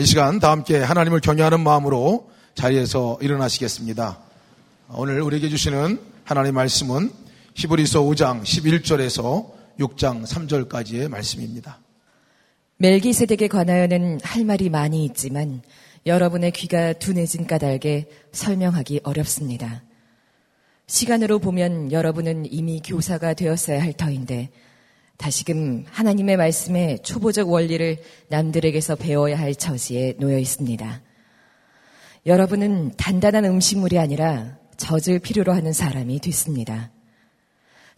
이 시간 다 함께 하나님을 경외하는 마음으로 자리에서 일어나시겠습니다. 오늘 우리에게 주시는 하나님의 말씀은 히브리서 5장 11절에서 6장 3절까지의 말씀입니다. 멜기세덱에 관하여는 할 말이 많이 있지만 여러분의 귀가 둔해진 까닭에 설명하기 어렵습니다. 시간으로 보면 여러분은 이미 교사가 되었어야 할 터인데 다시금 하나님의 말씀의 초보적 원리를 남들에게서 배워야 할 처지에 놓여 있습니다. 여러분은 단단한 음식물이 아니라 젖을 필요로 하는 사람이 됐습니다.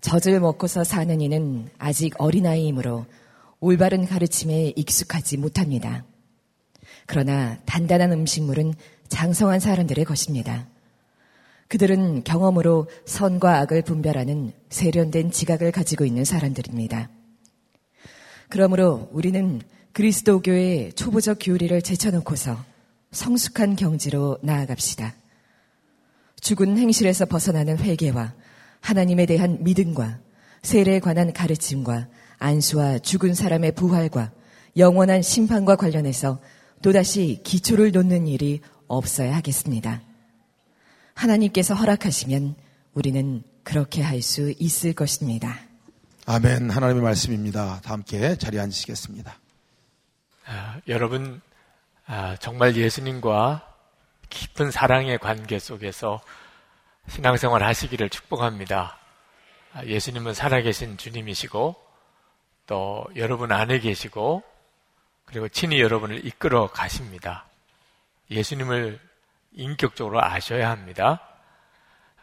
젖을 먹고서 사는 이는 아직 어린아이이므로 올바른 가르침에 익숙하지 못합니다. 그러나 단단한 음식물은 장성한 사람들의 것입니다. 그들은 경험으로 선과 악을 분별하는 세련된 지각을 가지고 있는 사람들입니다. 그러므로 우리는 그리스도교의 초보적 교리를 제쳐놓고서 성숙한 경지로 나아갑시다. 죽은 행실에서 벗어나는 회개와 하나님에 대한 믿음과 세례에 관한 가르침과 안수와 죽은 사람의 부활과 영원한 심판과 관련해서 또다시 기초를 놓는 일이 없어야 하겠습니다. 하나님께서 허락하시면 우리는 그렇게 할 수 있을 것입니다. 아멘. 하나님의 말씀입니다. 다 함께 자리에 앉으시겠습니다. 아, 여러분, 아, 정말 예수님과 깊은 사랑의 관계 속에서 신앙생활 하시기를 축복합니다. 아, 예수님은 살아계신 주님이시고, 또 여러분 안에 계시고, 그리고 친히 여러분을 이끌어 가십니다. 예수님을 인격적으로 아셔야 합니다.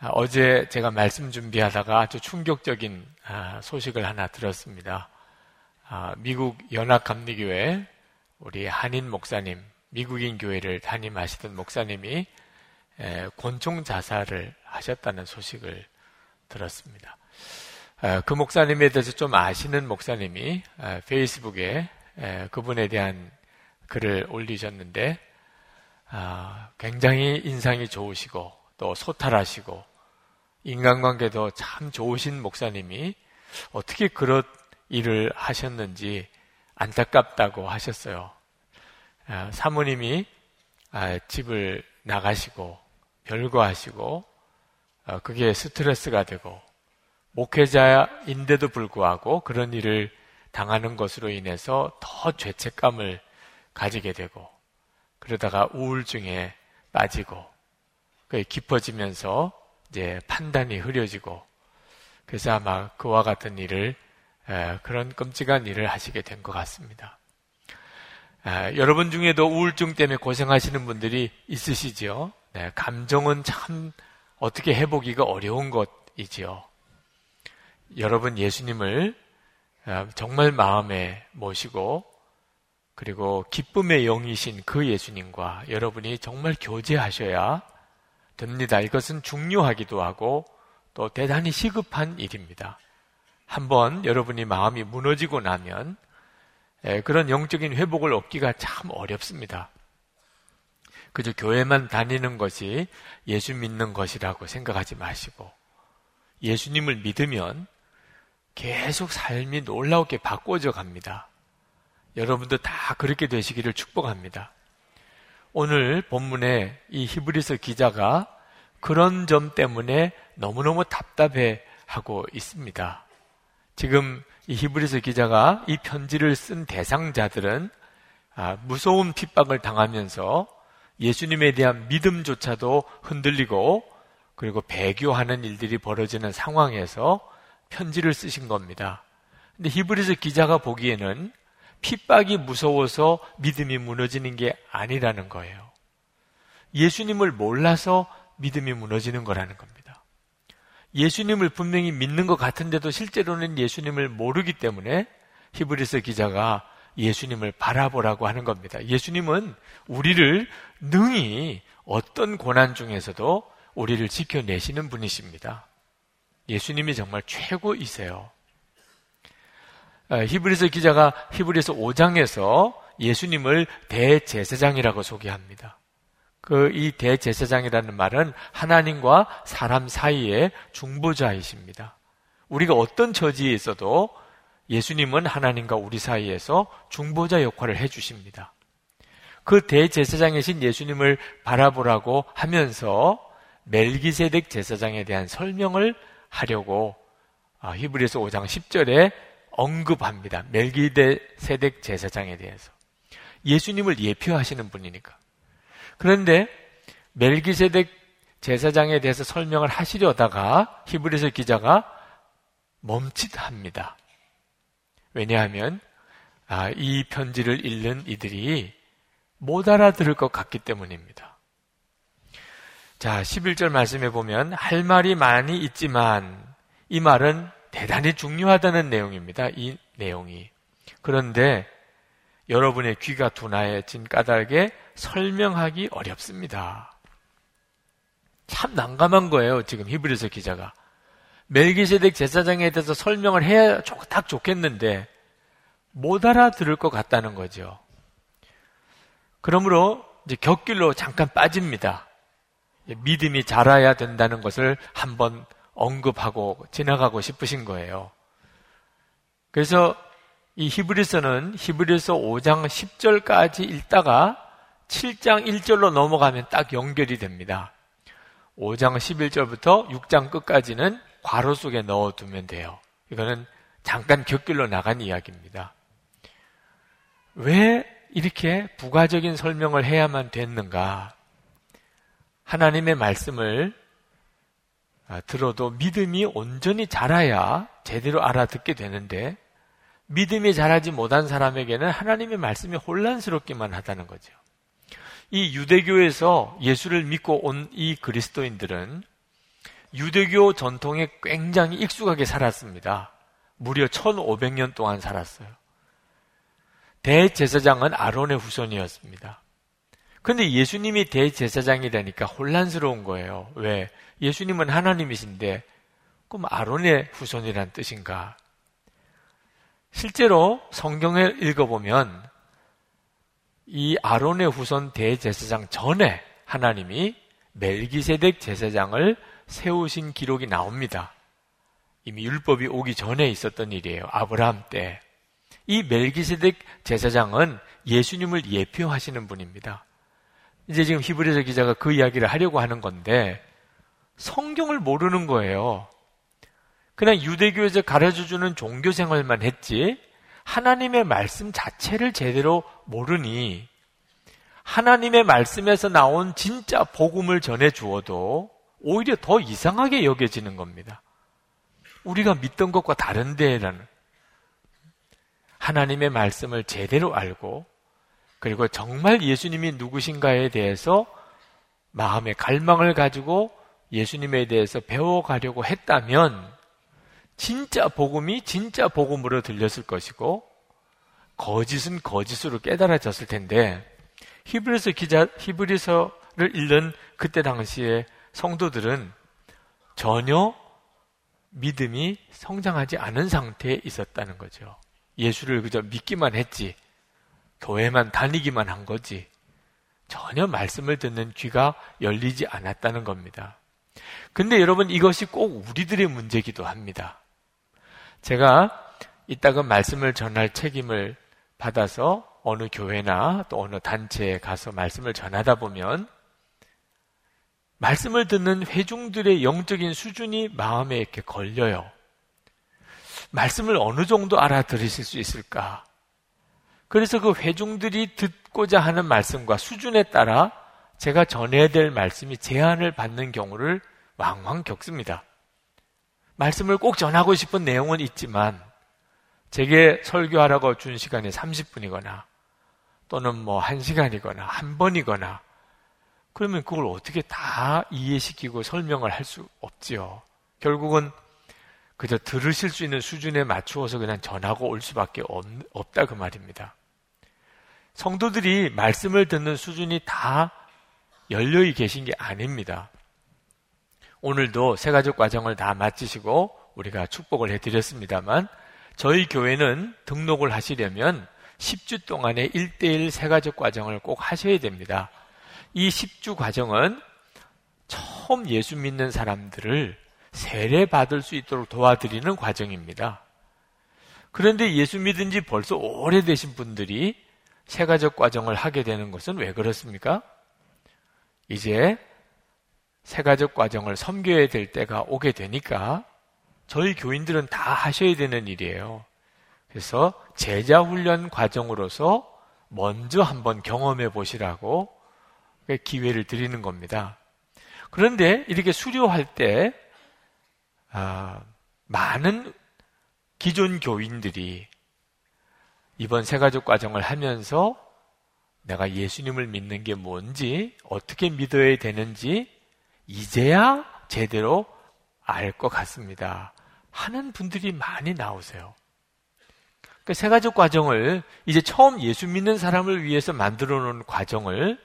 아, 어제 제가 말씀 준비하다가 아주 충격적인 아, 소식을 하나 들었습니다. 아, 미국 연합감리교회 우리 한인 목사님, 미국인 교회를 담임하시던 목사님이 권총 자살을 하셨다는 소식을 들었습니다. 그 목사님에 대해서 좀 아시는 목사님이 페이스북에 그분에 대한 글을 올리셨는데 아, 굉장히 인상이 좋으시고 또 소탈하시고 인간관계도 참 좋으신 목사님이 어떻게 그런 일을 하셨는지 안타깝다고 하셨어요. 아, 사모님이 아, 집을 나가시고 별거하시고 아, 그게 스트레스가 되고 목회자인데도 불구하고 그런 일을 당하는 것으로 인해서 더 죄책감을 가지게 되고 그러다가 우울증에 빠지고 깊어지면서 이제 판단이 흐려지고 그래서 아마 그와 같은 일을 그런 끔찍한 일을 하시게 된 것 같습니다. 여러분 중에도 우울증 때문에 고생하시는 분들이 있으시죠? 네, 감정은 참 어떻게 해보기가 어려운 것이지요. 여러분 예수님을 정말 마음에 모시고 그리고 기쁨의 영이신 그 예수님과 여러분이 정말 교제하셔야 됩니다. 이것은 중요하기도 하고 또 대단히 시급한 일입니다. 한번 여러분이 마음이 무너지고 나면 그런 영적인 회복을 얻기가 참 어렵습니다. 그저 교회만 다니는 것이 예수 믿는 것이라고 생각하지 마시고 예수님을 믿으면 계속 삶이 놀라우게 바꿔져 갑니다. 여러분도 다 그렇게 되시기를 축복합니다. 오늘 본문에 이 히브리서 기자가 그런 점 때문에 너무너무 답답해 하고 있습니다. 지금 이 히브리서 기자가 이 편지를 쓴 대상자들은 아, 무서운 핍박을 당하면서 예수님에 대한 믿음조차도 흔들리고 그리고 배교하는 일들이 벌어지는 상황에서 편지를 쓰신 겁니다. 근데 히브리서 기자가 보기에는 핍박이 무서워서 믿음이 무너지는 게 아니라는 거예요. 예수님을 몰라서 믿음이 무너지는 거라는 겁니다. 예수님을 분명히 믿는 것 같은데도 실제로는 예수님을 모르기 때문에 히브리서 기자가 예수님을 바라보라고 하는 겁니다. 예수님은 우리를 능히 어떤 고난 중에서도 우리를 지켜내시는 분이십니다. 예수님이 정말 최고이세요. 어, 히브리서 기자가 히브리서 5장에서 예수님을 대제사장이라고 소개합니다. 그 이 대제사장이라는 말은 하나님과 사람 사이의 중보자이십니다. 우리가 어떤 처지에 있어도 예수님은 하나님과 우리 사이에서 중보자 역할을 해 주십니다. 그 대제사장이신 예수님을 바라보라고 하면서 멜기세덱 제사장에 대한 설명을 하려고 아, 히브리서 5장 10절에 언급합니다. 멜기세덱 제사장에 대해서. 예수님을 예표하시는 분이니까. 그런데 멜기세덱 제사장에 대해서 설명을 하시려다가 히브리서 기자가 멈칫합니다. 왜냐하면 아, 이 편지를 읽는 이들이 못 알아들을 것 같기 때문입니다. 자, 11절 말씀에 보면 할 말이 많이 있지만 이 말은 대단히 중요하다는 내용입니다. 이 내용이. 그런데 여러분의 귀가 둔하여진 까닭에 설명하기 어렵습니다. 참 난감한 거예요. 지금 히브리서 기자가. 멜기세덱 제사장에 대해서 설명을 해야 딱 좋겠는데 못 알아들을 것 같다는 거죠. 그러므로 이제 격길로 잠깐 빠집니다. 믿음이 자라야 된다는 것을 한번 언급하고 지나가고 싶으신 거예요. 그래서 이 히브리서는 히브리서 5장 10절까지 읽다가 7장 1절로 넘어가면 딱 연결이 됩니다. 5장 11절부터 6장 끝까지는 괄호 속에 넣어두면 돼요. 이거는 잠깐 곁길로 나간 이야기입니다. 왜 이렇게 부가적인 설명을 해야만 됐는가? 하나님의 말씀을 아, 들어도 믿음이 온전히 자라야 제대로 알아듣게 되는데 믿음이 자라지 못한 사람에게는 하나님의 말씀이 혼란스럽기만 하다는 거죠. 이 유대교에서 예수를 믿고 온 이 그리스도인들은 유대교 전통에 굉장히 익숙하게 살았습니다. 무려 1500년 동안 살았어요. 대제사장은 아론의 후손이었습니다. 근데 예수님이 대제사장이라니까 혼란스러운 거예요. 왜? 예수님은 하나님이신데 그럼 아론의 후손이란 뜻인가? 실제로 성경을 읽어보면 이 아론의 후손 대제사장 전에 하나님이 멜기세덱 제사장을 세우신 기록이 나옵니다. 이미 율법이 오기 전에 있었던 일이에요. 아브라함 때. 이 멜기세덱 제사장은 예수님을 예표하시는 분입니다. 이제 지금 히브리서 기자가 그 이야기를 하려고 하는 건데 성경을 모르는 거예요. 그냥 유대교에서 가르쳐 주는 종교 생활만 했지 하나님의 말씀 자체를 제대로 모르니 하나님의 말씀에서 나온 진짜 복음을 전해 주어도 오히려 더 이상하게 여겨지는 겁니다. 우리가 믿던 것과 다른데라는 하나님의 말씀을 제대로 알고 그리고 정말 예수님이 누구신가에 대해서 마음의 갈망을 가지고 예수님에 대해서 배워가려고 했다면 진짜 복음이 진짜 복음으로 들렸을 것이고 거짓은 거짓으로 깨달아졌을 텐데 히브리서 기자 히브리서를 읽는 그때 당시에 성도들은 전혀 믿음이 성장하지 않은 상태에 있었다는 거죠. 예수를 그저 믿기만 했지. 교회만 다니기만 한 거지. 전혀 말씀을 듣는 귀가 열리지 않았다는 겁니다. 근데 여러분 이것이 꼭 우리들의 문제기도 합니다. 제가 이따가 말씀을 전할 책임을 받아서 어느 교회나 또 어느 단체에 가서 말씀을 전하다 보면 말씀을 듣는 회중들의 영적인 수준이 마음에 이렇게 걸려요. 말씀을 어느 정도 알아들으실 수 있을까? 그래서 그 회중들이 듣고자 하는 말씀과 수준에 따라 제가 전해야 될 말씀이 제한을 받는 경우를 왕왕 겪습니다. 말씀을 꼭 전하고 싶은 내용은 있지만 제게 설교하라고 준 시간이 30분이거나 또는 뭐 1시간이거나 한 번이거나 그러면 그걸 어떻게 다 이해시키고 설명을 할 수 없지요. 결국은 그저 들으실 수 있는 수준에 맞추어서 그냥 전하고 올 수밖에 없, 없다 그 말입니다. 성도들이 말씀을 듣는 수준이 다 열려이 계신 게 아닙니다. 오늘도 세 가족 과정을 다 마치시고 우리가 축복을 해드렸습니다만 저희 교회는 등록을 하시려면 10주 동안의 1대1 세 가족 과정을 꼭 하셔야 됩니다. 이 10주 과정은 처음 예수 믿는 사람들을 세례 받을 수 있도록 도와드리는 과정입니다. 그런데 예수 믿은 지 벌써 오래되신 분들이 세가족 과정을 하게 되는 것은 왜 그렇습니까? 이제 세가족 과정을 섬겨야 될 때가 오게 되니까 저희 교인들은 다 하셔야 되는 일이에요. 그래서 제자 훈련 과정으로서 먼저 한번 경험해 보시라고 기회를 드리는 겁니다. 그런데 이렇게 수료할 때 아, 많은 기존 교인들이 이번 세가족 과정을 하면서 내가 예수님을 믿는 게 뭔지, 어떻게 믿어야 되는지, 이제야 제대로 알 것 같습니다. 하는 분들이 많이 나오세요. 그 세가족 과정을 이제 처음 예수 믿는 사람을 위해서 만들어 놓은 과정을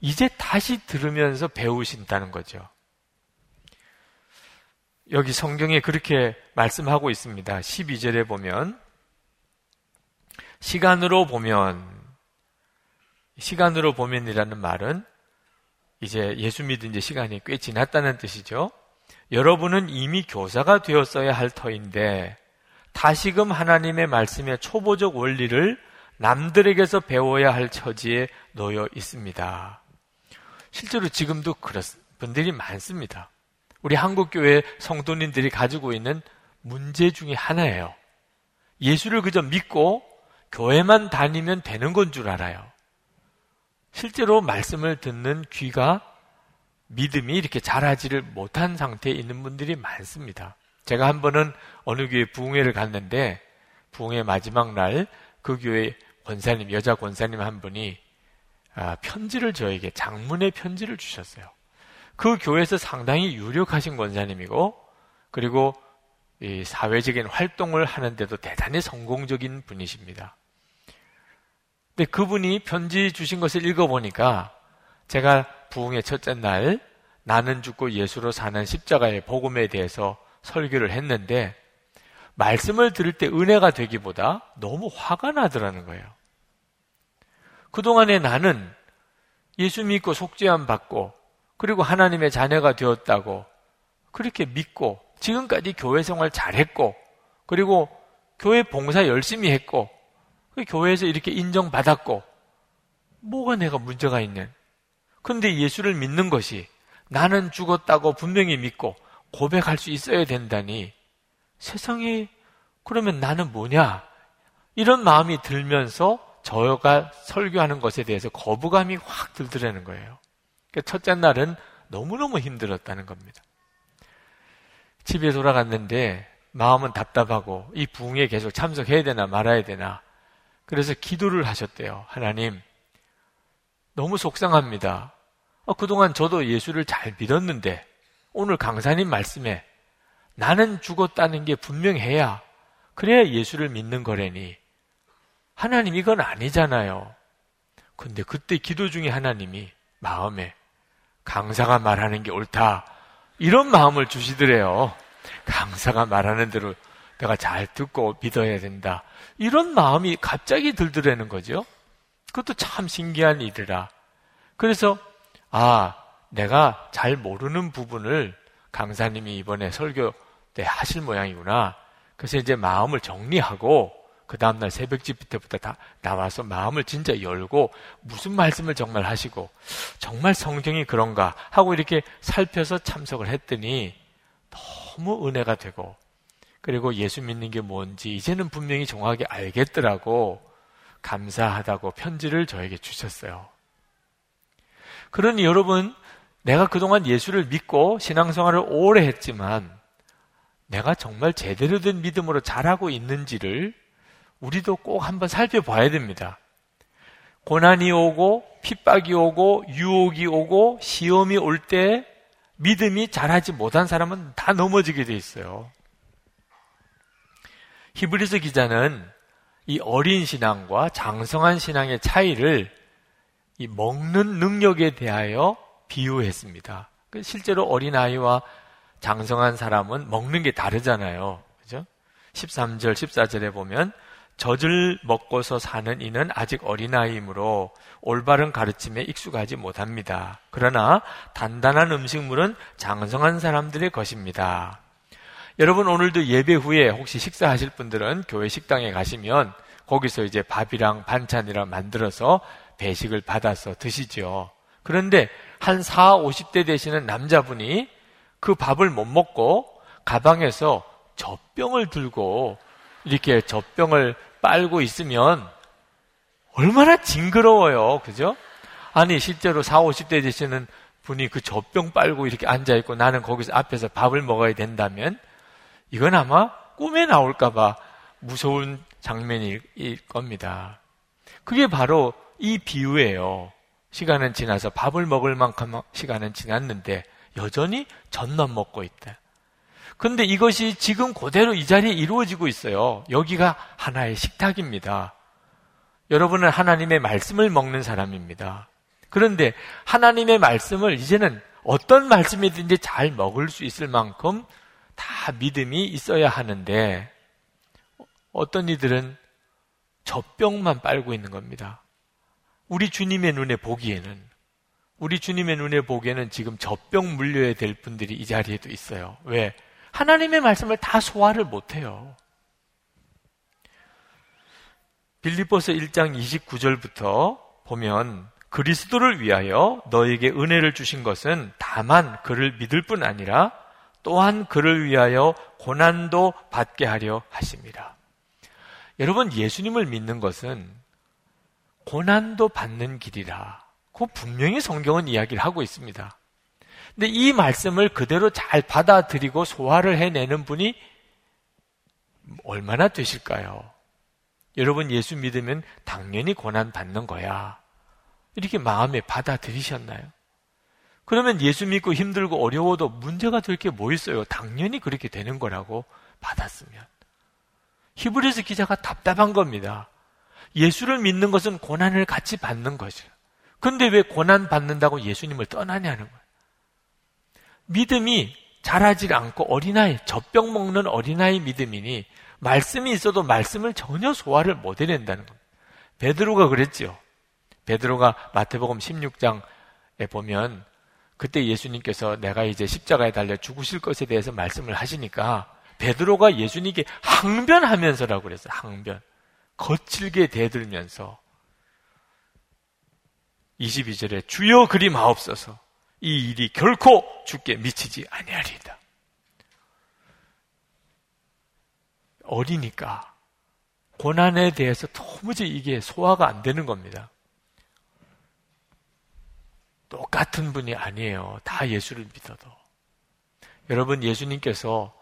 이제 다시 들으면서 배우신다는 거죠. 여기 성경에 그렇게 말씀하고 있습니다. 12절에 보면 시간으로 보면 시간으로 보면이라는 말은 이제 예수 믿은 지 시간이 꽤 지났다는 뜻이죠. 여러분은 이미 교사가 되었어야 할 터인데 다시금 하나님의 말씀의 초보적 원리를 남들에게서 배워야 할 처지에 놓여 있습니다. 실제로 지금도 그런 분들이 많습니다. 우리 한국교회 성도님들이 가지고 있는 문제 중에 하나예요. 예수를 그저 믿고 교회만 다니면 되는 건 줄 알아요. 실제로 말씀을 듣는 귀가 믿음이 이렇게 자라지를 못한 상태에 있는 분들이 많습니다. 제가 한 번은 어느 교회 부흥회를 갔는데 부흥회 마지막 날 그 교회 권사님 여자 권사님 한 분이 아, 편지를 저에게 장문의 편지를 주셨어요. 그 교회에서 상당히 유력하신 권사님이고 그리고 사회적인 활동을 하는데도 대단히 성공적인 분이십니다. 근데 그분이 편지 주신 것을 읽어보니까 제가 부흥의 첫째 날 나는 죽고 예수로 사는 십자가의 복음에 대해서 설교를 했는데 말씀을 들을 때 은혜가 되기보다 너무 화가 나더라는 거예요. 그동안에 나는 예수 믿고 속죄함 받고 그리고 하나님의 자녀가 되었다고 그렇게 믿고 지금까지 교회 생활 잘했고 그리고 교회 봉사 열심히 했고 그 교회에서 이렇게 인정받았고 뭐가 내가 문제가 있는 근데 예수를 믿는 것이 나는 죽었다고 분명히 믿고 고백할 수 있어야 된다니 세상에 그러면 나는 뭐냐 이런 마음이 들면서 저가 설교하는 것에 대해서 거부감이 확 들더라는 거예요. 그러니까 첫째 날은 너무너무 힘들었다는 겁니다. 집에 돌아갔는데 마음은 답답하고 이 부흥에 계속 참석해야 되나 말아야 되나 그래서 기도를 하셨대요. 하나님, 너무 속상합니다. 어, 그동안 저도 예수를 잘 믿었는데, 오늘 강사님 말씀에 나는 죽었다는 게 분명해야, 그래야 예수를 믿는 거래니. 하나님, 이건 아니잖아요. 근데 그때 기도 중에 하나님이 마음에 강사가 말하는 게 옳다. 이런 마음을 주시더래요. 강사가 말하는 대로 내가 잘 듣고 믿어야 된다. 이런 마음이 갑자기 들더라는 거죠. 그것도 참 신기한 일이라. 그래서, 아, 내가 잘 모르는 부분을 강사님이 이번에 설교 때 하실 모양이구나. 그래서 이제 마음을 정리하고, 그 다음날 새벽 집회 때부터 다 나와서 마음을 진짜 열고, 무슨 말씀을 정말 하시고, 정말 성경이 그런가 하고 이렇게 살펴서 참석을 했더니, 너무 은혜가 되고, 그리고 예수 믿는 게 뭔지 이제는 분명히 정확하게 알겠더라고 감사하다고 편지를 저에게 주셨어요. 그러니 여러분, 내가 그동안 예수를 믿고 신앙생활을 오래 했지만 내가 정말 제대로 된 믿음으로 자라고 있는지를 우리도 꼭 한번 살펴봐야 됩니다. 고난이 오고 핍박이 오고 유혹이 오고 시험이 올 때 믿음이 자라지 못한 사람은 다 넘어지게 돼 있어요. 히브리서 기자는 이 어린 신앙과 장성한 신앙의 차이를 이 먹는 능력에 대하여 비유했습니다. 그 실제로 어린아이와 장성한 사람은 먹는 게 다르잖아요. 그죠? 13절, 14절에 보면 젖을 먹고서 사는 이는 아직 어린아이이므로 올바른 가르침에 익숙하지 못합니다. 그러나 단단한 음식물은 장성한 사람들의 것입니다. 여러분 오늘도 예배 후에 혹시 식사하실 분들은 교회 식당에 가시면 거기서 이제 밥이랑 반찬이랑 만들어서 배식을 받아서 드시죠. 그런데 한 4, 50대 되시는 남자분이 그 밥을 못 먹고 가방에서 젖병을 들고 이렇게 젖병을 빨고 있으면 얼마나 징그러워요. 그죠? 아니, 실제로 4, 50대 되시는 분이 그 젖병 빨고 이렇게 앉아있고 나는 거기서 앞에서 밥을 먹어야 된다면 이건 아마 꿈에 나올까봐 무서운 장면일 겁니다. 그게 바로 이 비유예요. 시간은 지나서 밥을 먹을 만큼 시간은 지났는데 여전히 전만 먹고 있다. 근데 이것이 지금 그대로 이 자리에 이루어지고 있어요. 여기가 하나의 식탁입니다. 여러분은 하나님의 말씀을 먹는 사람입니다. 그런데 하나님의 말씀을 이제는 어떤 말씀이든지 잘 먹을 수 있을 만큼 다 믿음이 있어야 하는데 어떤 이들은 젖병만 빨고 있는 겁니다. 우리 주님의 눈에 보기에는 우리 주님의 눈에 보기에는 지금 젖병 물려야 될 분들이 이 자리에도 있어요. 왜? 하나님의 말씀을 다 소화를 못해요. 빌리포스 1장 29절부터 보면 그리스도를 위하여 너에게 은혜를 주신 것은 다만 그를 믿을 뿐 아니라 또한 그를 위하여 고난도 받게 하려 하십니다. 여러분 예수님을 믿는 것은 고난도 받는 길이라. 그 분명히 성경은 이야기를 하고 있습니다. 근데 이 말씀을 그대로 잘 받아들이고 소화를 해내는 분이 얼마나 되실까요? 여러분 예수 믿으면 당연히 고난 받는 거야. 이렇게 마음에 받아들이셨나요? 그러면 예수 믿고 힘들고 어려워도 문제가 될 게 뭐 있어요? 당연히 그렇게 되는 거라고 받았으면. 히브리스 기자가 답답한 겁니다. 예수를 믿는 것은 고난을 같이 받는 거죠. 근데 왜 고난 받는다고 예수님을 떠나냐는 거예요. 믿음이 자라질 않고 어린아이, 젖병 먹는 어린아이 믿음이니 말씀이 있어도 말씀을 전혀 소화를 못 해낸다는 겁니다. 베드로가 그랬지요. 베드로가 마태복음 16장에 보면 그때 예수님께서 내가 이제 십자가에 달려 죽으실 것에 대해서 말씀을 하시니까 베드로가 예수님께 항변하면서라고 그랬어요. 항변. 거칠게 대들면서 22절에 주여 그리 마옵소서 이 일이 결코 죽게 미치지 아니하리이다. 어리니까 고난에 대해서 도무지 이게 소화가 안 되는 겁니다. 똑같은 분이 아니에요. 다 예수를 믿어도. 여러분 예수님께서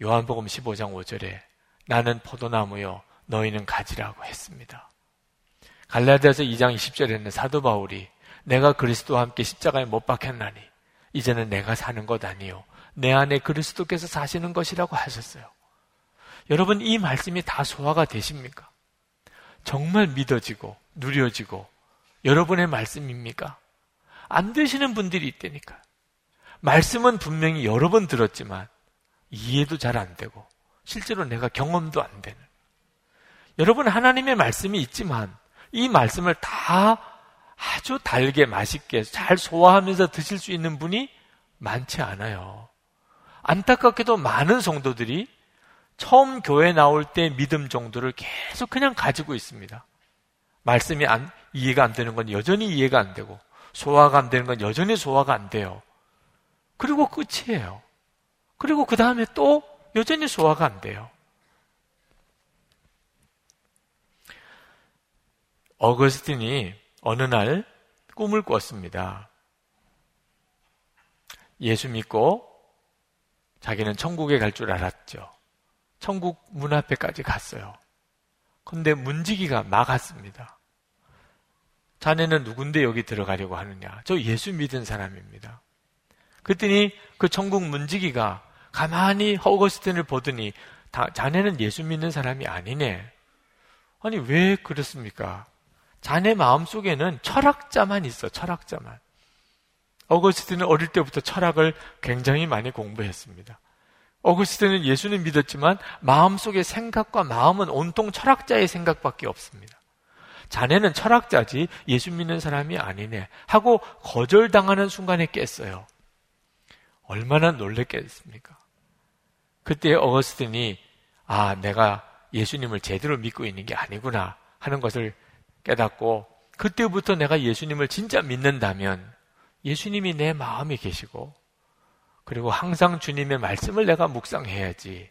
요한복음 15장 5절에 나는 포도나무요 너희는 가지라고 했습니다. 갈라디아서 2장 20절에는 사도 바울이 내가 그리스도와 함께 십자가에 못 박혔나니 이제는 내가 사는 것 아니요 내 안에 그리스도께서 사시는 것이라고 하셨어요. 여러분 이 말씀이 다 소화가 되십니까? 정말 믿어지고 누려지고 여러분의 말씀입니까? 안 되시는 분들이 있다니까. 말씀은 분명히 여러 번 들었지만 이해도 잘 안 되고 실제로 내가 경험도 안 되는. 여러분 하나님의 말씀이 있지만 이 말씀을 다 아주 달게 맛있게 잘 소화하면서 드실 수 있는 분이 많지 않아요. 안타깝게도 많은 성도들이 처음 교회 나올 때 믿음 정도를 계속 그냥 가지고 있습니다. 말씀이 안, 이해가 안 되는 건 여전히 이해가 안 되고, 소화가 안 되는 건 여전히 소화가 안 돼요. 그리고 끝이에요. 그리고 그 다음에 또 여전히 소화가 안 돼요. 어거스틴이 어느 날 꿈을 꿨습니다. 예수 믿고 자기는 천국에 갈 줄 알았죠. 천국 문 앞에까지 갔어요. 근데 문지기가 막았습니다. 자네는 누군데 여기 들어가려고 하느냐? 저 예수 믿은 사람입니다. 그랬더니 그 천국 문지기가 가만히 허거스틴을 보더니 자네는 예수 믿는 사람이 아니네. 아니 왜 그렇습니까? 자네 마음속에는 철학자만 있어, 철학자만. 어거스틴은 어릴 때부터 철학을 굉장히 많이 공부했습니다. 어거스틴은 예수는 믿었지만 마음속의 생각과 마음은 온통 철학자의 생각밖에 없습니다. 자네는 철학자지 예수 믿는 사람이 아니네 하고 거절당하는 순간에 깼어요. 얼마나 놀랬겠습니까? 그때 어거스틴이 아 내가 예수님을 제대로 믿고 있는 게 아니구나 하는 것을 깨닫고 그때부터 내가 예수님을 진짜 믿는다면 예수님이 내 마음에 계시고 그리고 항상 주님의 말씀을 내가 묵상해야지.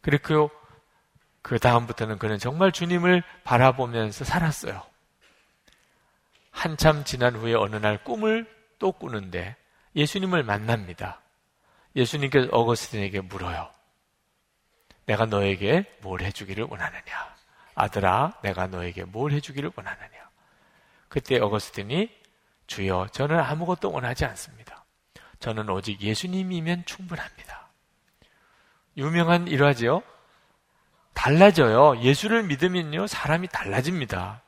그리고 그 다음부터는 그는 정말 주님을 바라보면서 살았어요. 한참 지난 후에 어느 날 꿈을 또 꾸는데 예수님을 만납니다. 예수님께서 어거스틴에게 물어요. 내가 너에게 뭘 해주기를 원하느냐? 아들아, 내가 너에게 뭘 해주기를 원하느냐? 그때 어거스틴이 주여, 저는 아무것도 원하지 않습니다. 저는 오직 예수님이면 충분합니다. 유명한 일화지요? 달라져요. 예수를 믿으면요, 사람이 달라집니다.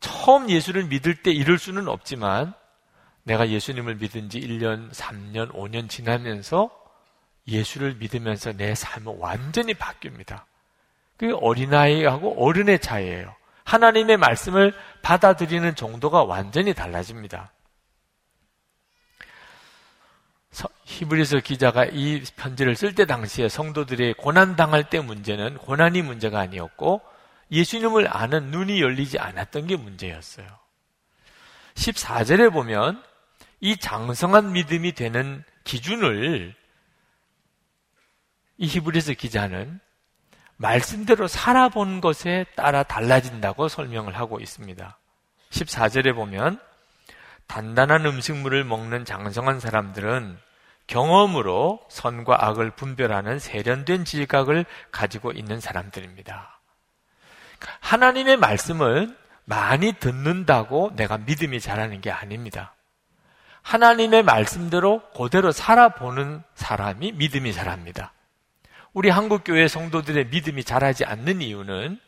처음 예수를 믿을 때 이럴 수는 없지만, 내가 예수님을 믿은 지 1년, 3년, 5년 지나면서 예수를 믿으면서 내 삶은 완전히 바뀝니다. 그게 어린아이하고 어른의 차이예요. 하나님의 말씀을 받아들이는 정도가 완전히 달라집니다. 히브리서 기자가 이 편지를 쓸 때 당시에 성도들이 고난 당할 때 문제는 고난이 문제가 아니었고 예수님을 아는 눈이 열리지 않았던 게 문제였어요. 14절에 보면 이 장성한 믿음이 되는 기준을 이 히브리서 기자는 말씀대로 살아본 것에 따라 달라진다고 설명을 하고 있습니다. 14절에 보면 단단한 음식물을 먹는 장성한 사람들은 경험으로 선과 악을 분별하는 세련된 지각을 가지고 있는 사람들입니다. 하나님의 말씀을 많이 듣는다고 내가 믿음이 자라는 게 아닙니다. 하나님의 말씀대로 그대로 살아보는 사람이 믿음이 자랍니다. 우리 한국교회 성도들의 믿음이 자라지 않는 이유는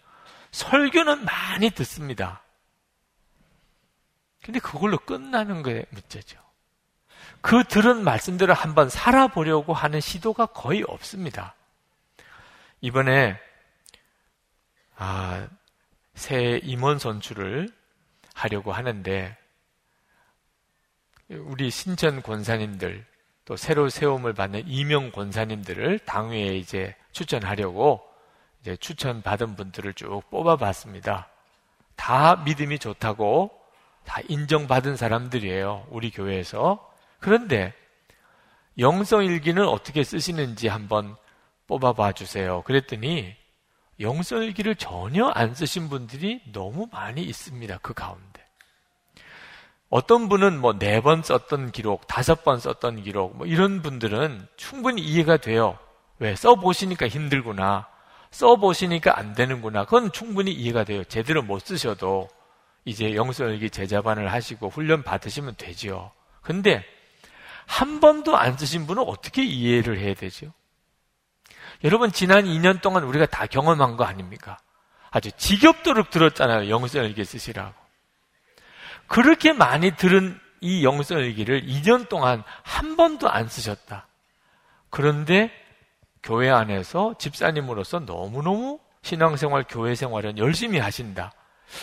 설교는 많이 듣습니다. 근데 그걸로 끝나는 게 문제죠. 그 들은 말씀대로 한번 살아보려고 하는 시도가 거의 없습니다. 이번에 아, 새 임원 선출을 하려고 하는데 우리 신천 권사님들 또 새로 세움을 받는 이명 권사님들을 당회에 이제 추천하려고 이제 추천 받은 분들을 쭉 뽑아봤습니다. 다 믿음이 좋다고 다 인정받은 사람들이에요. 우리 교회에서. 그런데 영성일기는 어떻게 쓰시는지 한번 뽑아봐 주세요. 그랬더니 영성일기를 전혀 안 쓰신 분들이 너무 많이 있습니다. 그 가운데. 어떤 분은 뭐 네 번 썼던 기록, 다섯 번 썼던 기록, 뭐 이런 분들은 충분히 이해가 돼요. 왜? 써보시니까 힘들구나. 써보시니까 안 되는구나. 그건 충분히 이해가 돼요. 제대로 못 쓰셔도 이제 영성일기 제자반을 하시고 훈련 받으시면 되지요. 근데 한 번도 안 쓰신 분은 어떻게 이해를 해야 되죠? 여러분, 지난 2년 동안 우리가 다 경험한 거 아닙니까? 아주 지겹도록 들었잖아요. 영성일기 쓰시라고. 그렇게 많이 들은 이 영성 일기를 2년 동안 한 번도 안 쓰셨다. 그런데 교회 안에서 집사님으로서 너무너무 신앙생활, 교회 생활은 열심히 하신다.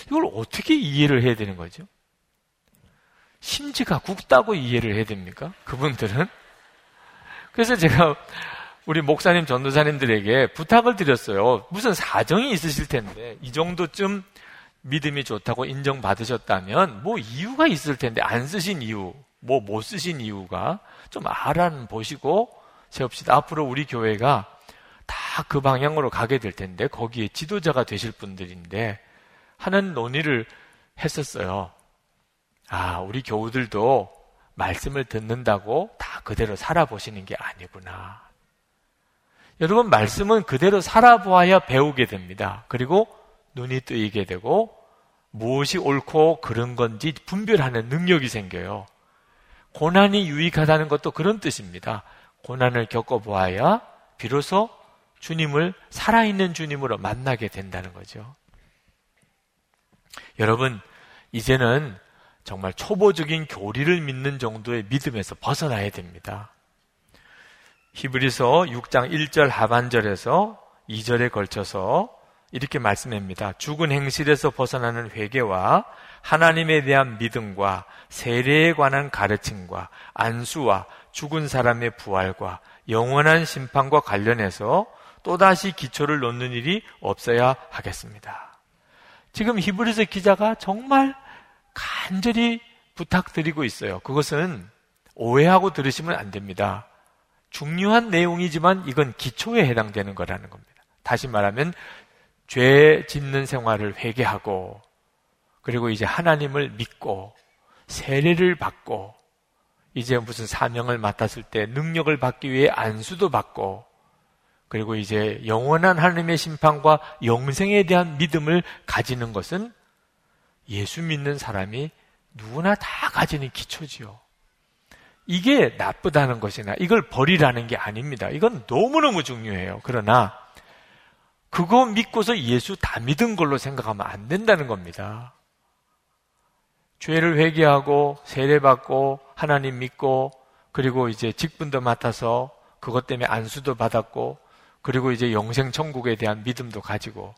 이걸 어떻게 이해를 해야 되는 거죠? 심지가 굵다고 이해를 해야 됩니까? 그분들은? 그래서 제가 우리 목사님, 전도사님들에게 부탁을 드렸어요. 무슨 사정이 있으실 텐데, 이 정도쯤 믿음이 좋다고 인정받으셨다면 뭐 이유가 있을 텐데 안 쓰신 이유, 뭐 못 쓰신 이유가 좀 알아보시고 세웁시다. 앞으로 우리 교회가 다 그 방향으로 가게 될 텐데 거기에 지도자가 되실 분들인데 하는 논의를 했었어요. 아, 우리 교우들도 말씀을 듣는다고 다 그대로 살아보시는 게 아니구나. 여러분, 말씀은 그대로 살아보아야 배우게 됩니다. 그리고 눈이 뜨이게 되고 무엇이 옳고 그런 건지 분별하는 능력이 생겨요. 고난이 유익하다는 것도 그런 뜻입니다. 고난을 겪어보아야 비로소 주님을 살아있는 주님으로 만나게 된다는 거죠. 여러분, 이제는 정말 초보적인 교리를 믿는 정도의 믿음에서 벗어나야 됩니다. 히브리서 6장 1절 하반절에서 2절에 걸쳐서 이렇게 말씀합니다. 죽은 행실에서 벗어나는 회개와 하나님에 대한 믿음과 세례에 관한 가르침과 안수와 죽은 사람의 부활과 영원한 심판과 관련해서 또다시 기초를 놓는 일이 없어야 하겠습니다. 지금 히브리서 기자가 정말 간절히 부탁드리고 있어요. 그것은 오해하고 들으시면 안 됩니다. 중요한 내용이지만 이건 기초에 해당되는 거라는 겁니다. 다시 말하면 죄 짓는 생활을 회개하고 그리고 이제 하나님을 믿고 세례를 받고 이제 무슨 사명을 맡았을 때 능력을 받기 위해 안수도 받고 그리고 이제 영원한 하나님의 심판과 영생에 대한 믿음을 가지는 것은 예수 믿는 사람이 누구나 다 가지는 기초지요. 이게 나쁘다는 것이나 이걸 버리라는 게 아닙니다. 이건 너무너무 중요해요. 그러나 그거 믿고서 예수 다 믿은 걸로 생각하면 안 된다는 겁니다. 죄를 회개하고 세례받고 하나님 믿고 그리고 이제 직분도 맡아서 그것 때문에 안수도 받았고 그리고 이제 영생 천국에 대한 믿음도 가지고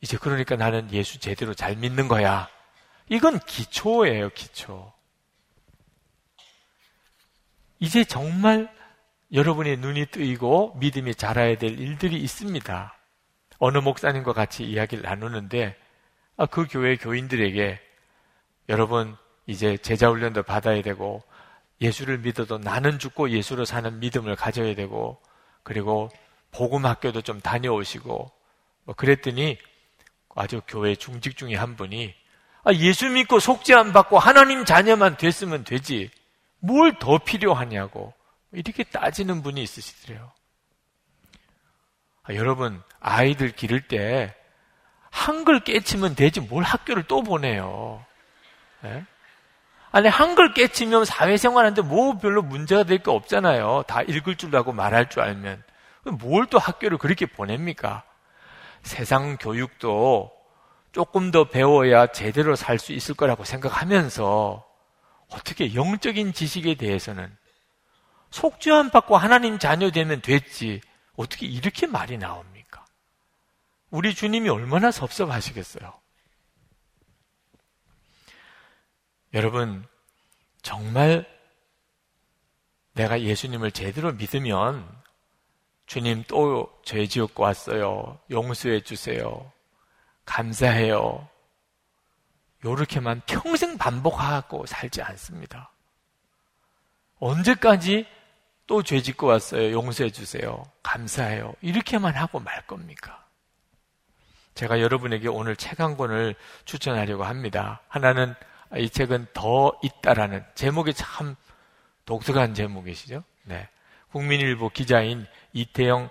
이제 그러니까 나는 예수 제대로 잘 믿는 거야. 이건 기초예요, 기초. 이제 정말 여러분의 눈이 뜨이고 믿음이 자라야 될 일들이 있습니다. 어느 목사님과 같이 이야기를 나누는데 아, 그 교회 교인들에게 여러분 이제 제자 훈련도 받아야 되고 예수를 믿어도 나는 죽고 예수로 사는 믿음을 가져야 되고 그리고 복음 학교도 좀 다녀오시고 뭐 그랬더니 아주 교회 중직 중에 한 분이 아, 예수 믿고 속죄 안 받고 하나님 자녀만 됐으면 되지 뭘 더 필요하냐고 이렇게 따지는 분이 있으시더래요. 아, 여러분 아이들 기를 때 한글 깨치면 되지 뭘 학교를 또 보내요. 네? 아니 한글 깨치면 사회생활 하는데 뭐 별로 문제가 될 게 없잖아요. 다 읽을 줄 알고 말할 줄 알면 뭘 또 학교를 그렇게 보냅니까? 세상 교육도 조금 더 배워야 제대로 살 수 있을 거라고 생각하면서 어떻게 영적인 지식에 대해서는 속죄함 받고 하나님 자녀 되면 됐지 어떻게 이렇게 말이 나옵니까? 우리 주님이 얼마나 섭섭하시겠어요? 여러분, 정말 내가 예수님을 제대로 믿으면 주님 또 죄 지었고 왔어요. 용서해 주세요. 감사해요. 요렇게만 평생 반복하고 살지 않습니다. 언제까지 또 죄 짓고 왔어요. 용서해 주세요. 감사해요. 이렇게만 하고 말 겁니까? 제가 여러분에게 오늘 책 한 권을 추천하려고 합니다. 하나는 이 책은 더 있다라는 제목이 참 독특한 제목이시죠? 네. 국민일보 기자인 이태영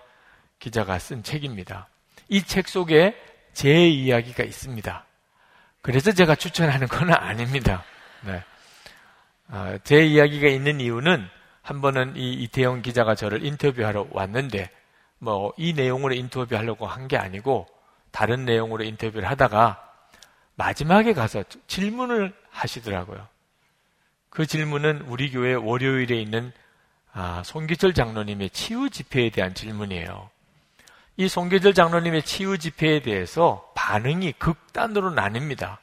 기자가 쓴 책입니다. 이 책 속에 제 이야기가 있습니다. 그래서 제가 추천하는 건 아닙니다. 네. 어, 제 이야기가 있는 이유는 한 번은 이 이태영 기자가 저를 인터뷰하러 왔는데 뭐 이 내용으로 인터뷰하려고 한 게 아니고 다른 내용으로 인터뷰를 하다가 마지막에 가서 질문을 하시더라고요. 그 질문은 우리 교회 월요일에 있는 아, 송기철 장로님의 치유 집회에 대한 질문이에요. 이 송기철 장로님의 치유 집회에 대해서 반응이 극단으로 나뉩니다.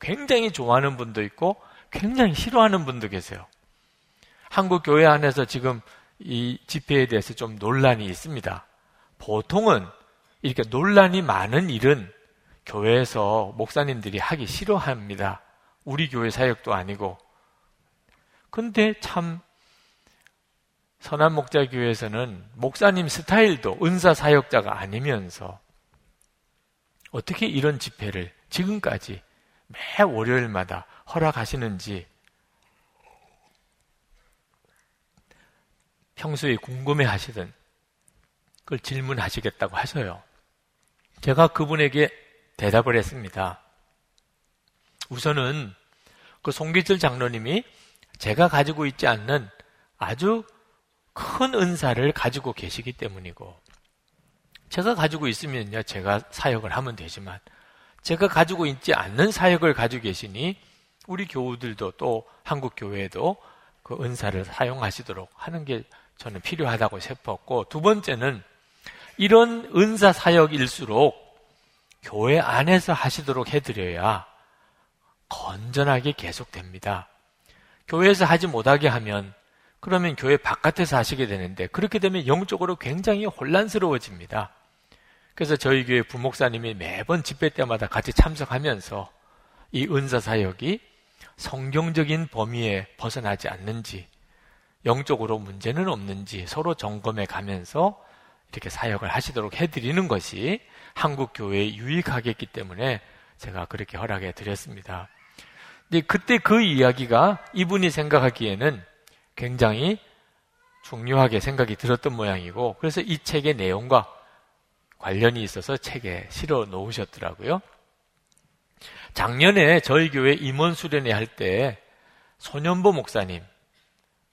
굉장히 좋아하는 분도 있고 굉장히 싫어하는 분도 계세요. 한국 교회 안에서 지금 이 집회에 대해서 좀 논란이 있습니다. 보통은 이렇게 논란이 많은 일은 교회에서 목사님들이 하기 싫어합니다. 우리 교회 사역도 아니고. 근데 참 선한 목자 교회에서는 목사님 스타일도 은사 사역자가 아니면서 어떻게 이런 집회를 지금까지 매 월요일마다 허락하시는지 평소에 궁금해 하시던 그걸 질문하시겠다고 하셔요. 제가 그분에게 대답을 했습니다. 우선은 그 송기철 장로님이 제가 가지고 있지 않는 아주 큰 은사를 가지고 계시기 때문이고, 제가 가지고 있으면요, 제가 사역을 하면 되지만, 제가 가지고 있지 않는 사역을 가지고 계시니, 우리 교우들도 또 한국 교회에도 그 은사를 사용하시도록 하는 게 저는 필요하다고 싶었고, 두 번째는 이런 은사 사역일수록 교회 안에서 하시도록 해드려야 건전하게 계속됩니다. 교회에서 하지 못하게 하면 그러면 교회 바깥에서 하시게 되는데 그렇게 되면 영적으로 굉장히 혼란스러워집니다. 그래서 저희 교회 부목사님이 매번 집회 때마다 같이 참석하면서 이 은사 사역이 성경적인 범위에 벗어나지 않는지 영적으로 문제는 없는지 서로 점검해 가면서 이렇게 사역을 하시도록 해드리는 것이 한국 교회에 유익하겠기 때문에 제가 그렇게 허락해 드렸습니다. 근데 그때 그 이야기가 이분이 생각하기에는 굉장히 중요하게 생각이 들었던 모양이고 그래서 이 책의 내용과 관련이 있어서 책에 실어 놓으셨더라고요. 작년에 저희 교회 임원 수련회 할 때 소년보 목사님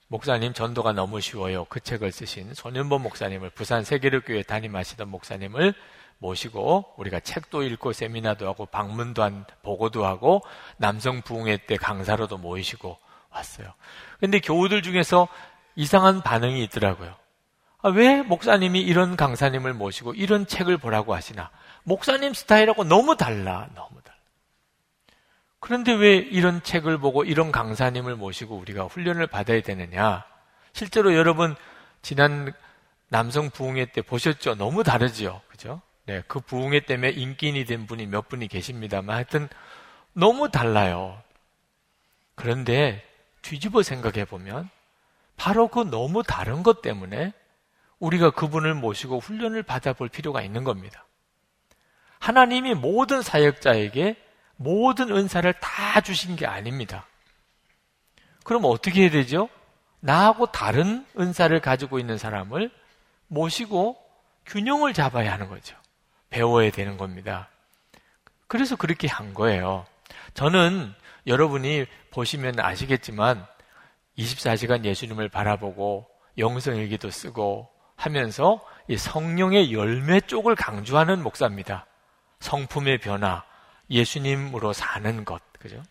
목사님 전도가 너무 쉬워요. 그 책을 쓰신 손현범 목사님을 부산 세계력교회 담임하시던 목사님을 모시고 우리가 책도 읽고 세미나도 하고 방문도 한 보고도 하고 남성 부흥회 때 강사로도 모이시고 왔어요. 근데 교우들 중에서 이상한 반응이 있더라고요. 아, 왜 목사님이 이런 강사님을 모시고 이런 책을 보라고 하시나? 목사님 스타일하고 너무 달라. 너무 그런데 왜 이런 책을 보고 이런 강사님을 모시고 우리가 훈련을 받아야 되느냐? 실제로 여러분 지난 남성 부흥회 때 보셨죠? 너무 다르지요. 그죠? 네, 그 부흥회 때문에 인기인이 된 분이 몇 분이 계십니다만 하여튼 너무 달라요. 그런데 뒤집어 생각해 보면 바로 그 너무 다른 것 때문에 우리가 그분을 모시고 훈련을 받아볼 필요가 있는 겁니다. 하나님이 모든 사역자에게 모든 은사를 다 주신 게 아닙니다. 그럼 어떻게 해야 되죠? 나하고 다른 은사를 가지고 있는 사람을 모시고 균형을 잡아야 하는 거죠. 배워야 되는 겁니다. 그래서 그렇게 한 거예요. 저는 여러분이 보시면 아시겠지만 24시간 예수님을 바라보고 영성일기도 쓰고 하면서 이 성령의 열매 쪽을 강조하는 목사입니다. 성품의 변화, 예수님으로 사는 것, 그죠?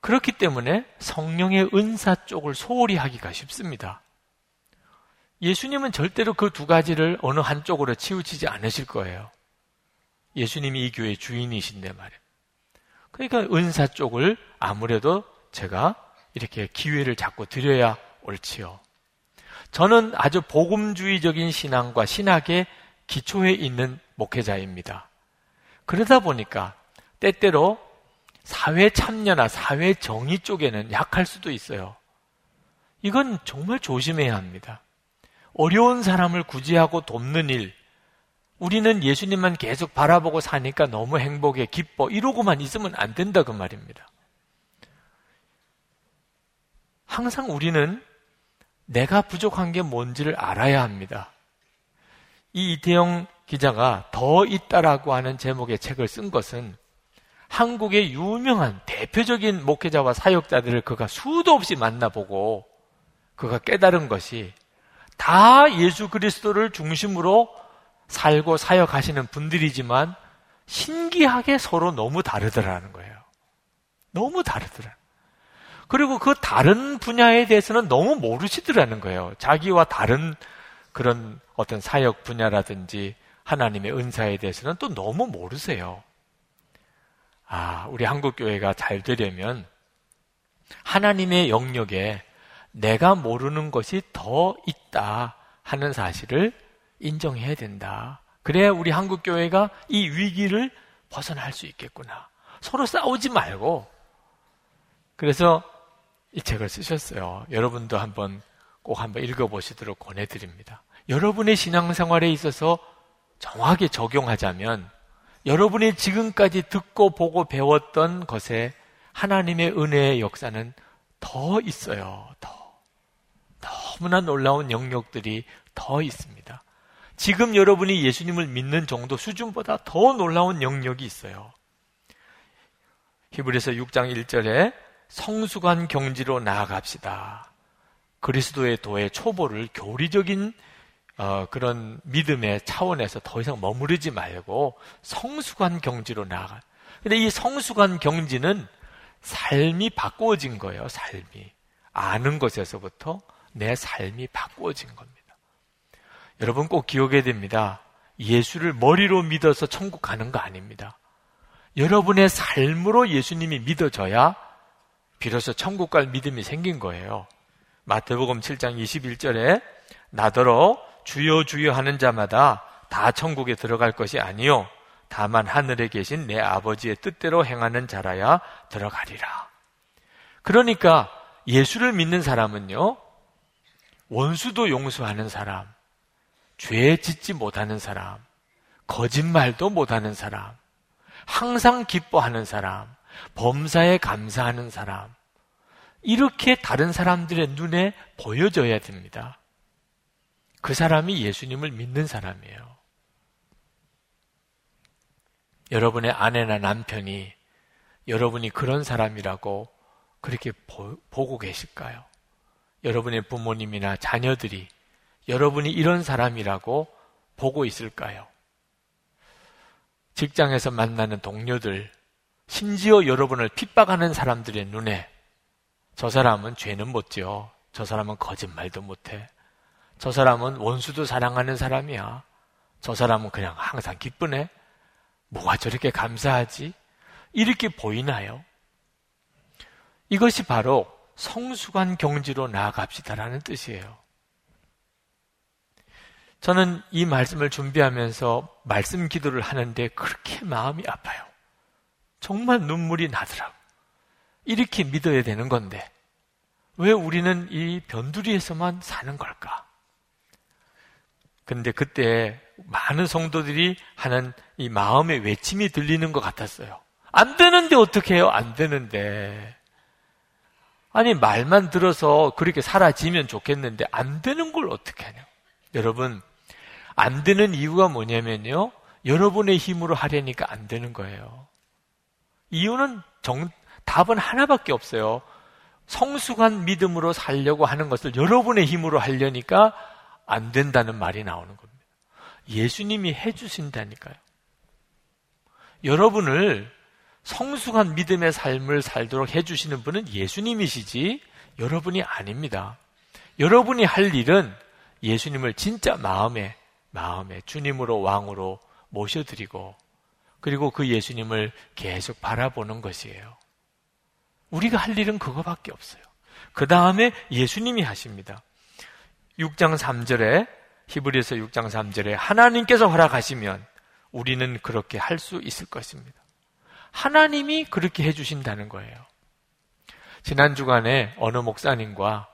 그렇기 때문에 성령의 은사 쪽을 소홀히 하기가 쉽습니다. 예수님은 절대로 그 두 가지를 어느 한쪽으로 치우치지 않으실 거예요. 예수님이 이 교회의 주인이신데 말이에요. 그러니까 은사 쪽을 아무래도 제가 이렇게 기회를 잡고 드려야 옳지요. 저는 아주 복음주의적인 신앙과 신학의 기초에 있는 목회자입니다. 그러다 보니까 때때로 사회 참여나 사회 정의 쪽에는 약할 수도 있어요. 이건 정말 조심해야 합니다. 어려운 사람을 구제하고 돕는 일, 우리는 예수님만 계속 바라보고 사니까 너무 행복해, 기뻐, 이러고만 있으면 안 된다, 그 말입니다. 항상 우리는 내가 부족한 게 뭔지를 알아야 합니다. 이 이태영 기자가 더 있다라고 하는 제목의 책을 쓴 것은 한국의 유명한 대표적인 목회자와 사역자들을 그가 수도 없이 만나보고 그가 깨달은 것이 다 예수 그리스도를 중심으로 살고 사역하시는 분들이지만 신기하게 서로 너무 다르더라는 거예요. 너무 다르더라. 그리고 그 다른 분야에 대해서는 너무 모르시더라는 거예요. 자기와 다른 그런 어떤 사역 분야라든지 하나님의 은사에 대해서는 또 너무 모르세요. 아, 우리 한국교회가 잘 되려면 하나님의 영역에 내가 모르는 것이 더 있다 하는 사실을 인정해야 된다. 그래야 우리 한국 교회가 이 위기를 벗어날 수 있겠구나. 서로 싸우지 말고. 그래서 이 책을 쓰셨어요. 여러분도 한번 꼭 한번 읽어보시도록 권해드립니다. 여러분의 신앙생활에 있어서 정확하게 적용하자면 여러분이 지금까지 듣고 보고 배웠던 것에 하나님의 은혜의 역사는 더 있어요. 더. 너무나 놀라운 영역들이 더 있습니다. 지금 여러분이 예수님을 믿는 정도 수준보다 더 놀라운 영역이 있어요. 히브리서 6장 1절에 성수관 경지로 나아갑시다. 그리스도의 도의 초보를 교리적인 어, 그런 믿음의 차원에서 더 이상 머무르지 말고 성숙한 경지로 나아가. 근데 이 성숙한 경지는 삶이 바꾸어진 거예요, 삶이. 아는 것에서부터 내 삶이 바꾸어진 겁니다. 여러분 꼭 기억해야 됩니다. 예수를 머리로 믿어서 천국 가는 거 아닙니다. 여러분의 삶으로 예수님이 믿어져야 비로소 천국 갈 믿음이 생긴 거예요. 마태복음 7장 21절에 나더러 주여 주여 하는 자마다 다 천국에 들어갈 것이 아니요 다만 하늘에 계신 내 아버지의 뜻대로 행하는 자라야 들어가리라. 그러니까 예수를 믿는 사람은요, 원수도 용서하는 사람, 죄 짓지 못하는 사람, 거짓말도 못하는 사람, 항상 기뻐하는 사람, 범사에 감사하는 사람, 이렇게 다른 사람들의 눈에 보여져야 됩니다. 그 사람이 예수님을 믿는 사람이에요. 여러분의 아내나 남편이 여러분이 그런 사람이라고 그렇게 보, 고 계실까요? 여러분의 부모님이나 자녀들이 여러분이 이런 사람이라고 보고 있을까요? 직장에서 만나는 동료들, 심지어 여러분을 핍박하는 사람들의 눈에 저 사람은 죄는 못 지어. 저 사람은 거짓말도 못 해. 저 사람은 원수도 사랑하는 사람이야. 저 사람은 그냥 항상 기쁘네. 뭐가 저렇게 감사하지? 이렇게 보이나요? 이것이 바로 성숙한 경지로 나아갑시다라는 뜻이에요. 저는 이 말씀을 준비하면서 말씀 기도를 하는데 그렇게 마음이 아파요. 정말 눈물이 나더라고. 이렇게 믿어야 되는 건데, 왜 우리는 이 변두리에서만 사는 걸까? 근데 그때 많은 성도들이 하는 이 마음의 외침이 들리는 것 같았어요. 안 되는데 어떻게 해요? 안 되는데. 아니, 말만 들어서 그렇게 사라지면 좋겠는데 안 되는 걸 어떻게 하냐? 여러분, 안 되는 이유가 뭐냐면요. 여러분의 힘으로 하려니까 안 되는 거예요. 이유는 정, 답은 하나밖에 없어요. 성숙한 믿음으로 살려고 하는 것을 여러분의 힘으로 하려니까 안 된다는 말이 나오는 겁니다. 예수님이 해주신다니까요. 여러분을 성숙한 믿음의 삶을 살도록 해주시는 분은 예수님이시지 여러분이 아닙니다. 여러분이 할 일은 예수님을 진짜 마음에, 마음에 주님으로 왕으로 모셔드리고 그리고 그 예수님을 계속 바라보는 것이에요. 우리가 할 일은 그거밖에 없어요. 그 다음에 예수님이 하십니다. 6장 3절에 히브리서 6장 3절에 하나님께서 허락하시면 우리는 그렇게 할 수 있을 것입니다. 하나님이 그렇게 해주신다는 거예요. 지난 주간에 어느 목사님과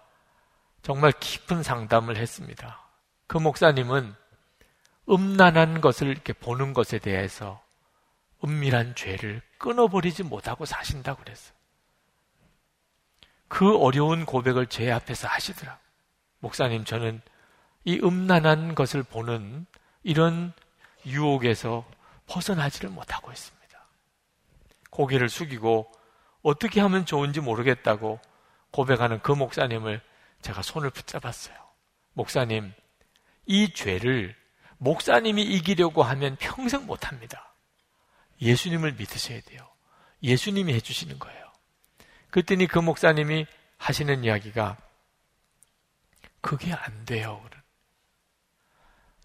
정말 깊은 상담을 했습니다. 그 목사님은 음란한 것을 이렇게 보는 것에 대해서 은밀한 죄를 끊어버리지 못하고 사신다고 그랬어요. 그 어려운 고백을 제 앞에서 하시더라. 목사님, 저는 이 음란한 것을 보는 이런 유혹에서 벗어나지를 못하고 있습니다. 고개를 숙이고 어떻게 하면 좋은지 모르겠다고 고백하는 그 목사님을 제가 손을 붙잡았어요. 목사님, 이 죄를 목사님이 이기려고 하면 평생 못합니다. 예수님을 믿으셔야 돼요. 예수님이 해주시는 거예요. 그랬더니 그 목사님이 하시는 이야기가 그게 안 돼요.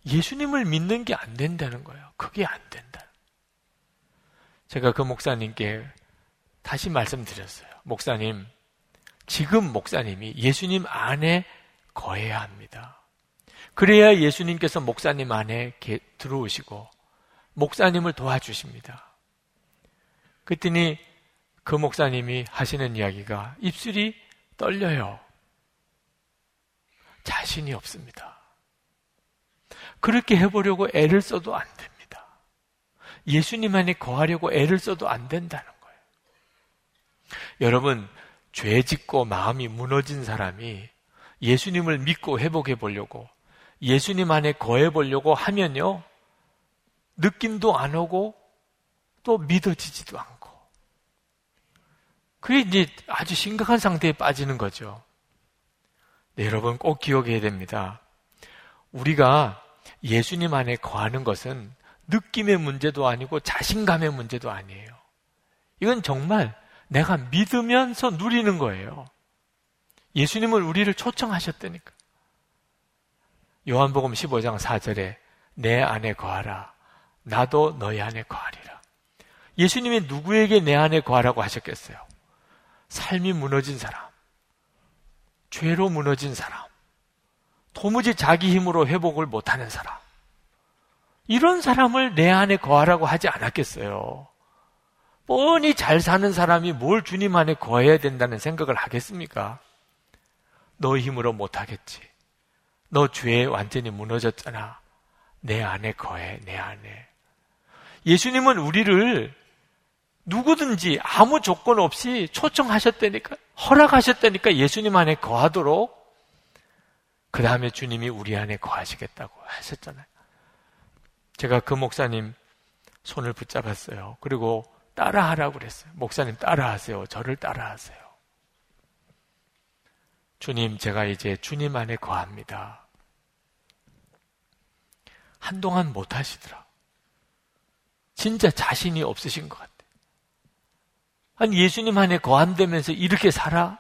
예수님을 믿는 게 안 된다는 거예요. 그게 안 된다. 제가 그 목사님께 다시 말씀드렸어요. 목사님, 지금 목사님이 예수님 안에 거해야 합니다. 그래야 예수님께서 목사님 안에 들어오시고 목사님을 도와주십니다. 그랬더니 그 목사님이 하시는 이야기가 입술이 떨려요. 자신이 없습니다. 그렇게 해보려고 애를 써도 안 됩니다. 예수님 안에 거하려고 애를 써도 안 된다는 거예요. 여러분, 죄 짓고 마음이 무너진 사람이 예수님을 믿고 회복해 보려고 예수님 안에 거해 보려고 하면요. 느낌도 안 오고 또 믿어지지도 않고 그게 이제 아주 심각한 상태에 빠지는 거죠. 네, 여러분 꼭 기억해야 됩니다. 우리가 예수님 안에 거하는 것은 느낌의 문제도 아니고 자신감의 문제도 아니에요. 이건 정말 내가 믿으면서 누리는 거예요. 예수님을 우리를 초청하셨다니까. 요한복음 15장 4절에 내 안에 거하라. 나도 너희 안에 거하리라. 예수님이 누구에게 내 안에 거하라고 하셨겠어요? 삶이 무너진 사람, 죄로 무너진 사람, 도무지 자기 힘으로 회복을 못하는 사람, 이런 사람을 내 안에 거하라고 하지 않았겠어요. 뻔히 잘 사는 사람이 뭘 주님 안에 거해야 된다는 생각을 하겠습니까? 너 힘으로 못하겠지. 너 죄에 완전히 무너졌잖아. 내 안에 거해, 내 안에. 예수님은 우리를 누구든지 아무 조건 없이 초청하셨다니까, 허락하셨다니까 예수님 안에 거하도록 그 다음에 주님이 우리 안에 거하시겠다고 하셨잖아요. 제가 그 목사님 손을 붙잡았어요. 그리고 따라하라고 그랬어요. 목사님 따라하세요. 저를 따라하세요. 주님, 제가 이제 주님 안에 거합니다. 한동안 못 하시더라. 진짜 자신이 없으신 것 같아요. 아니, 예수님 안에 거한다면서 이렇게 살아?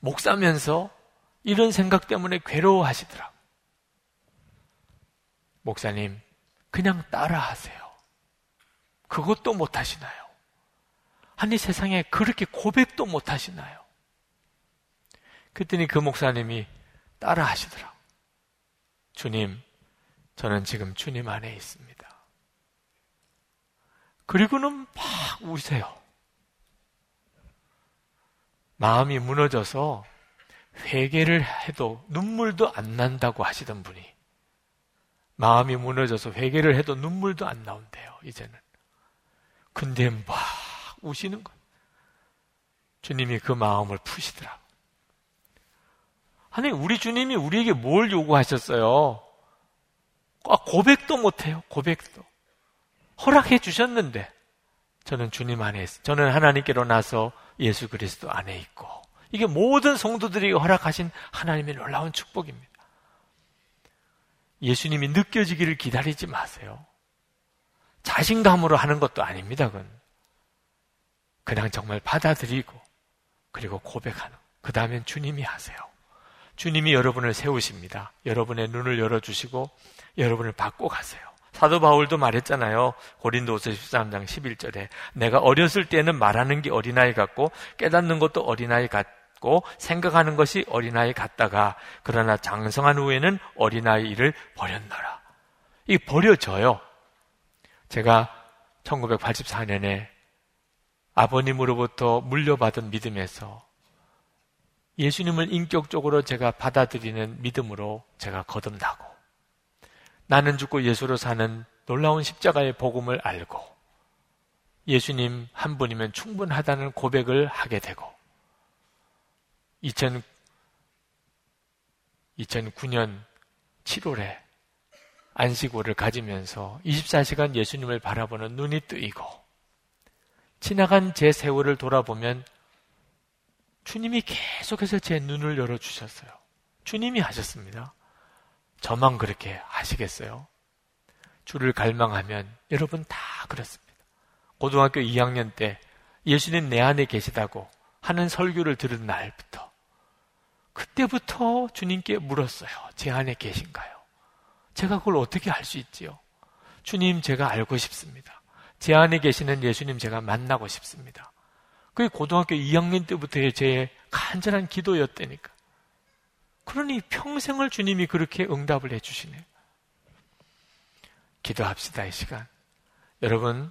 목사면서 이런 생각 때문에 괴로워하시더라. 목사님, 그냥 따라하세요. 그것도 못 하시나요? 아니, 세상에 그렇게 고백도 못 하시나요? 그랬더니 그 목사님이 따라 하시더라. 주님, 저는 지금 주님 안에 있습니다. 그리고는 막 우세요. 마음이 무너져서 회개를 해도 눈물도 안 난다고 하시던 분이 마음이 무너져서 회개를 해도 눈물도 안 나온대요, 이제는. 근데 막 우시는 거. 주님이 그 마음을 푸시더라. 아니, 우리 주님이 우리에게 뭘 요구하셨어요? 아, 고백도 못해요, 고백도. 허락해 주셨는데, 저는 주님 안에 있어. 저는 하나님께로 나서 예수 그리스도 안에 있고, 이게 모든 성도들이 허락하신 하나님의 놀라운 축복입니다. 예수님이 느껴지기를 기다리지 마세요. 자신감으로 하는 것도 아닙니다, 그건. 그냥 정말 받아들이고, 그리고 고백하는. 그 다음엔 주님이 하세요. 주님이 여러분을 세우십니다. 여러분의 눈을 열어주시고, 여러분을 받고 가세요. 사도 바울도 말했잖아요. 고린도서 13장 11절에 내가 어렸을 때는 말하는 게 어린아이 같고 깨닫는 것도 어린아이 같 고 생각하는 것이 어린아이 같다가 그러나 장성한 후에는 어린아이를 버렸노라. 이 버려져요. 제가 1984년에 아버님으로부터 물려받은 믿음에서 예수님을 인격적으로 제가 받아들이는 믿음으로 제가 거듭나고 나는 죽고 예수로 사는 놀라운 십자가의 복음을 알고 예수님 한 분이면 충분하다는 고백을 하게 되고 2000, 2009년 7월에 안식월을 가지면서 24시간 예수님을 바라보는 눈이 뜨이고 지나간 제 세월을 돌아보면 주님이 계속해서 제 눈을 열어주셨어요. 주님이 하셨습니다. 저만 그렇게 하시겠어요? 주를 갈망하면 여러분 다 그렇습니다. 고등학교 2학년 때 예수님 내 안에 계시다고 하는 설교를 들은 날부터 그때부터 주님께 물었어요. 제 안에 계신가요? 제가 그걸 어떻게 할수 있지요? 주님 제가 알고 싶습니다. 제 안에 계시는 예수님 제가 만나고 싶습니다. 그게 고등학교 2학년 때부터의 제 간절한 기도였다니까. 그러니 평생을 주님이 그렇게 응답을 해주시네요. 기도합시다, 이 시간. 여러분,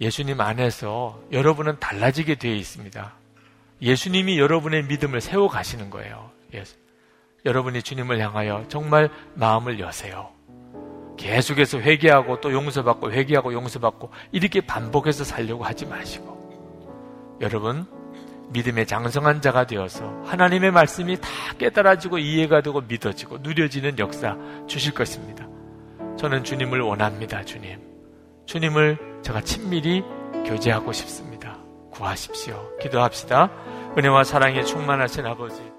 예수님 안에서 여러분은 달라지게 되어 있습니다. 예수님이 여러분의 믿음을 세워 가시는 거예요. 예수. 여러분이 주님을 향하여 정말 마음을 여세요. 계속해서 회개하고 또 용서받고 회개하고 용서받고 이렇게 반복해서 살려고 하지 마시고 여러분 믿음의 장성한 자가 되어서 하나님의 말씀이 다 깨달아지고 이해가 되고 믿어지고 누려지는 역사 주실 것입니다. 저는 주님을 원합니다, 주님. 주님을 제가 친밀히 교제하고 싶습니다. 구하십시오. 기도합시다. 은혜와 사랑에 충만하신 아버지.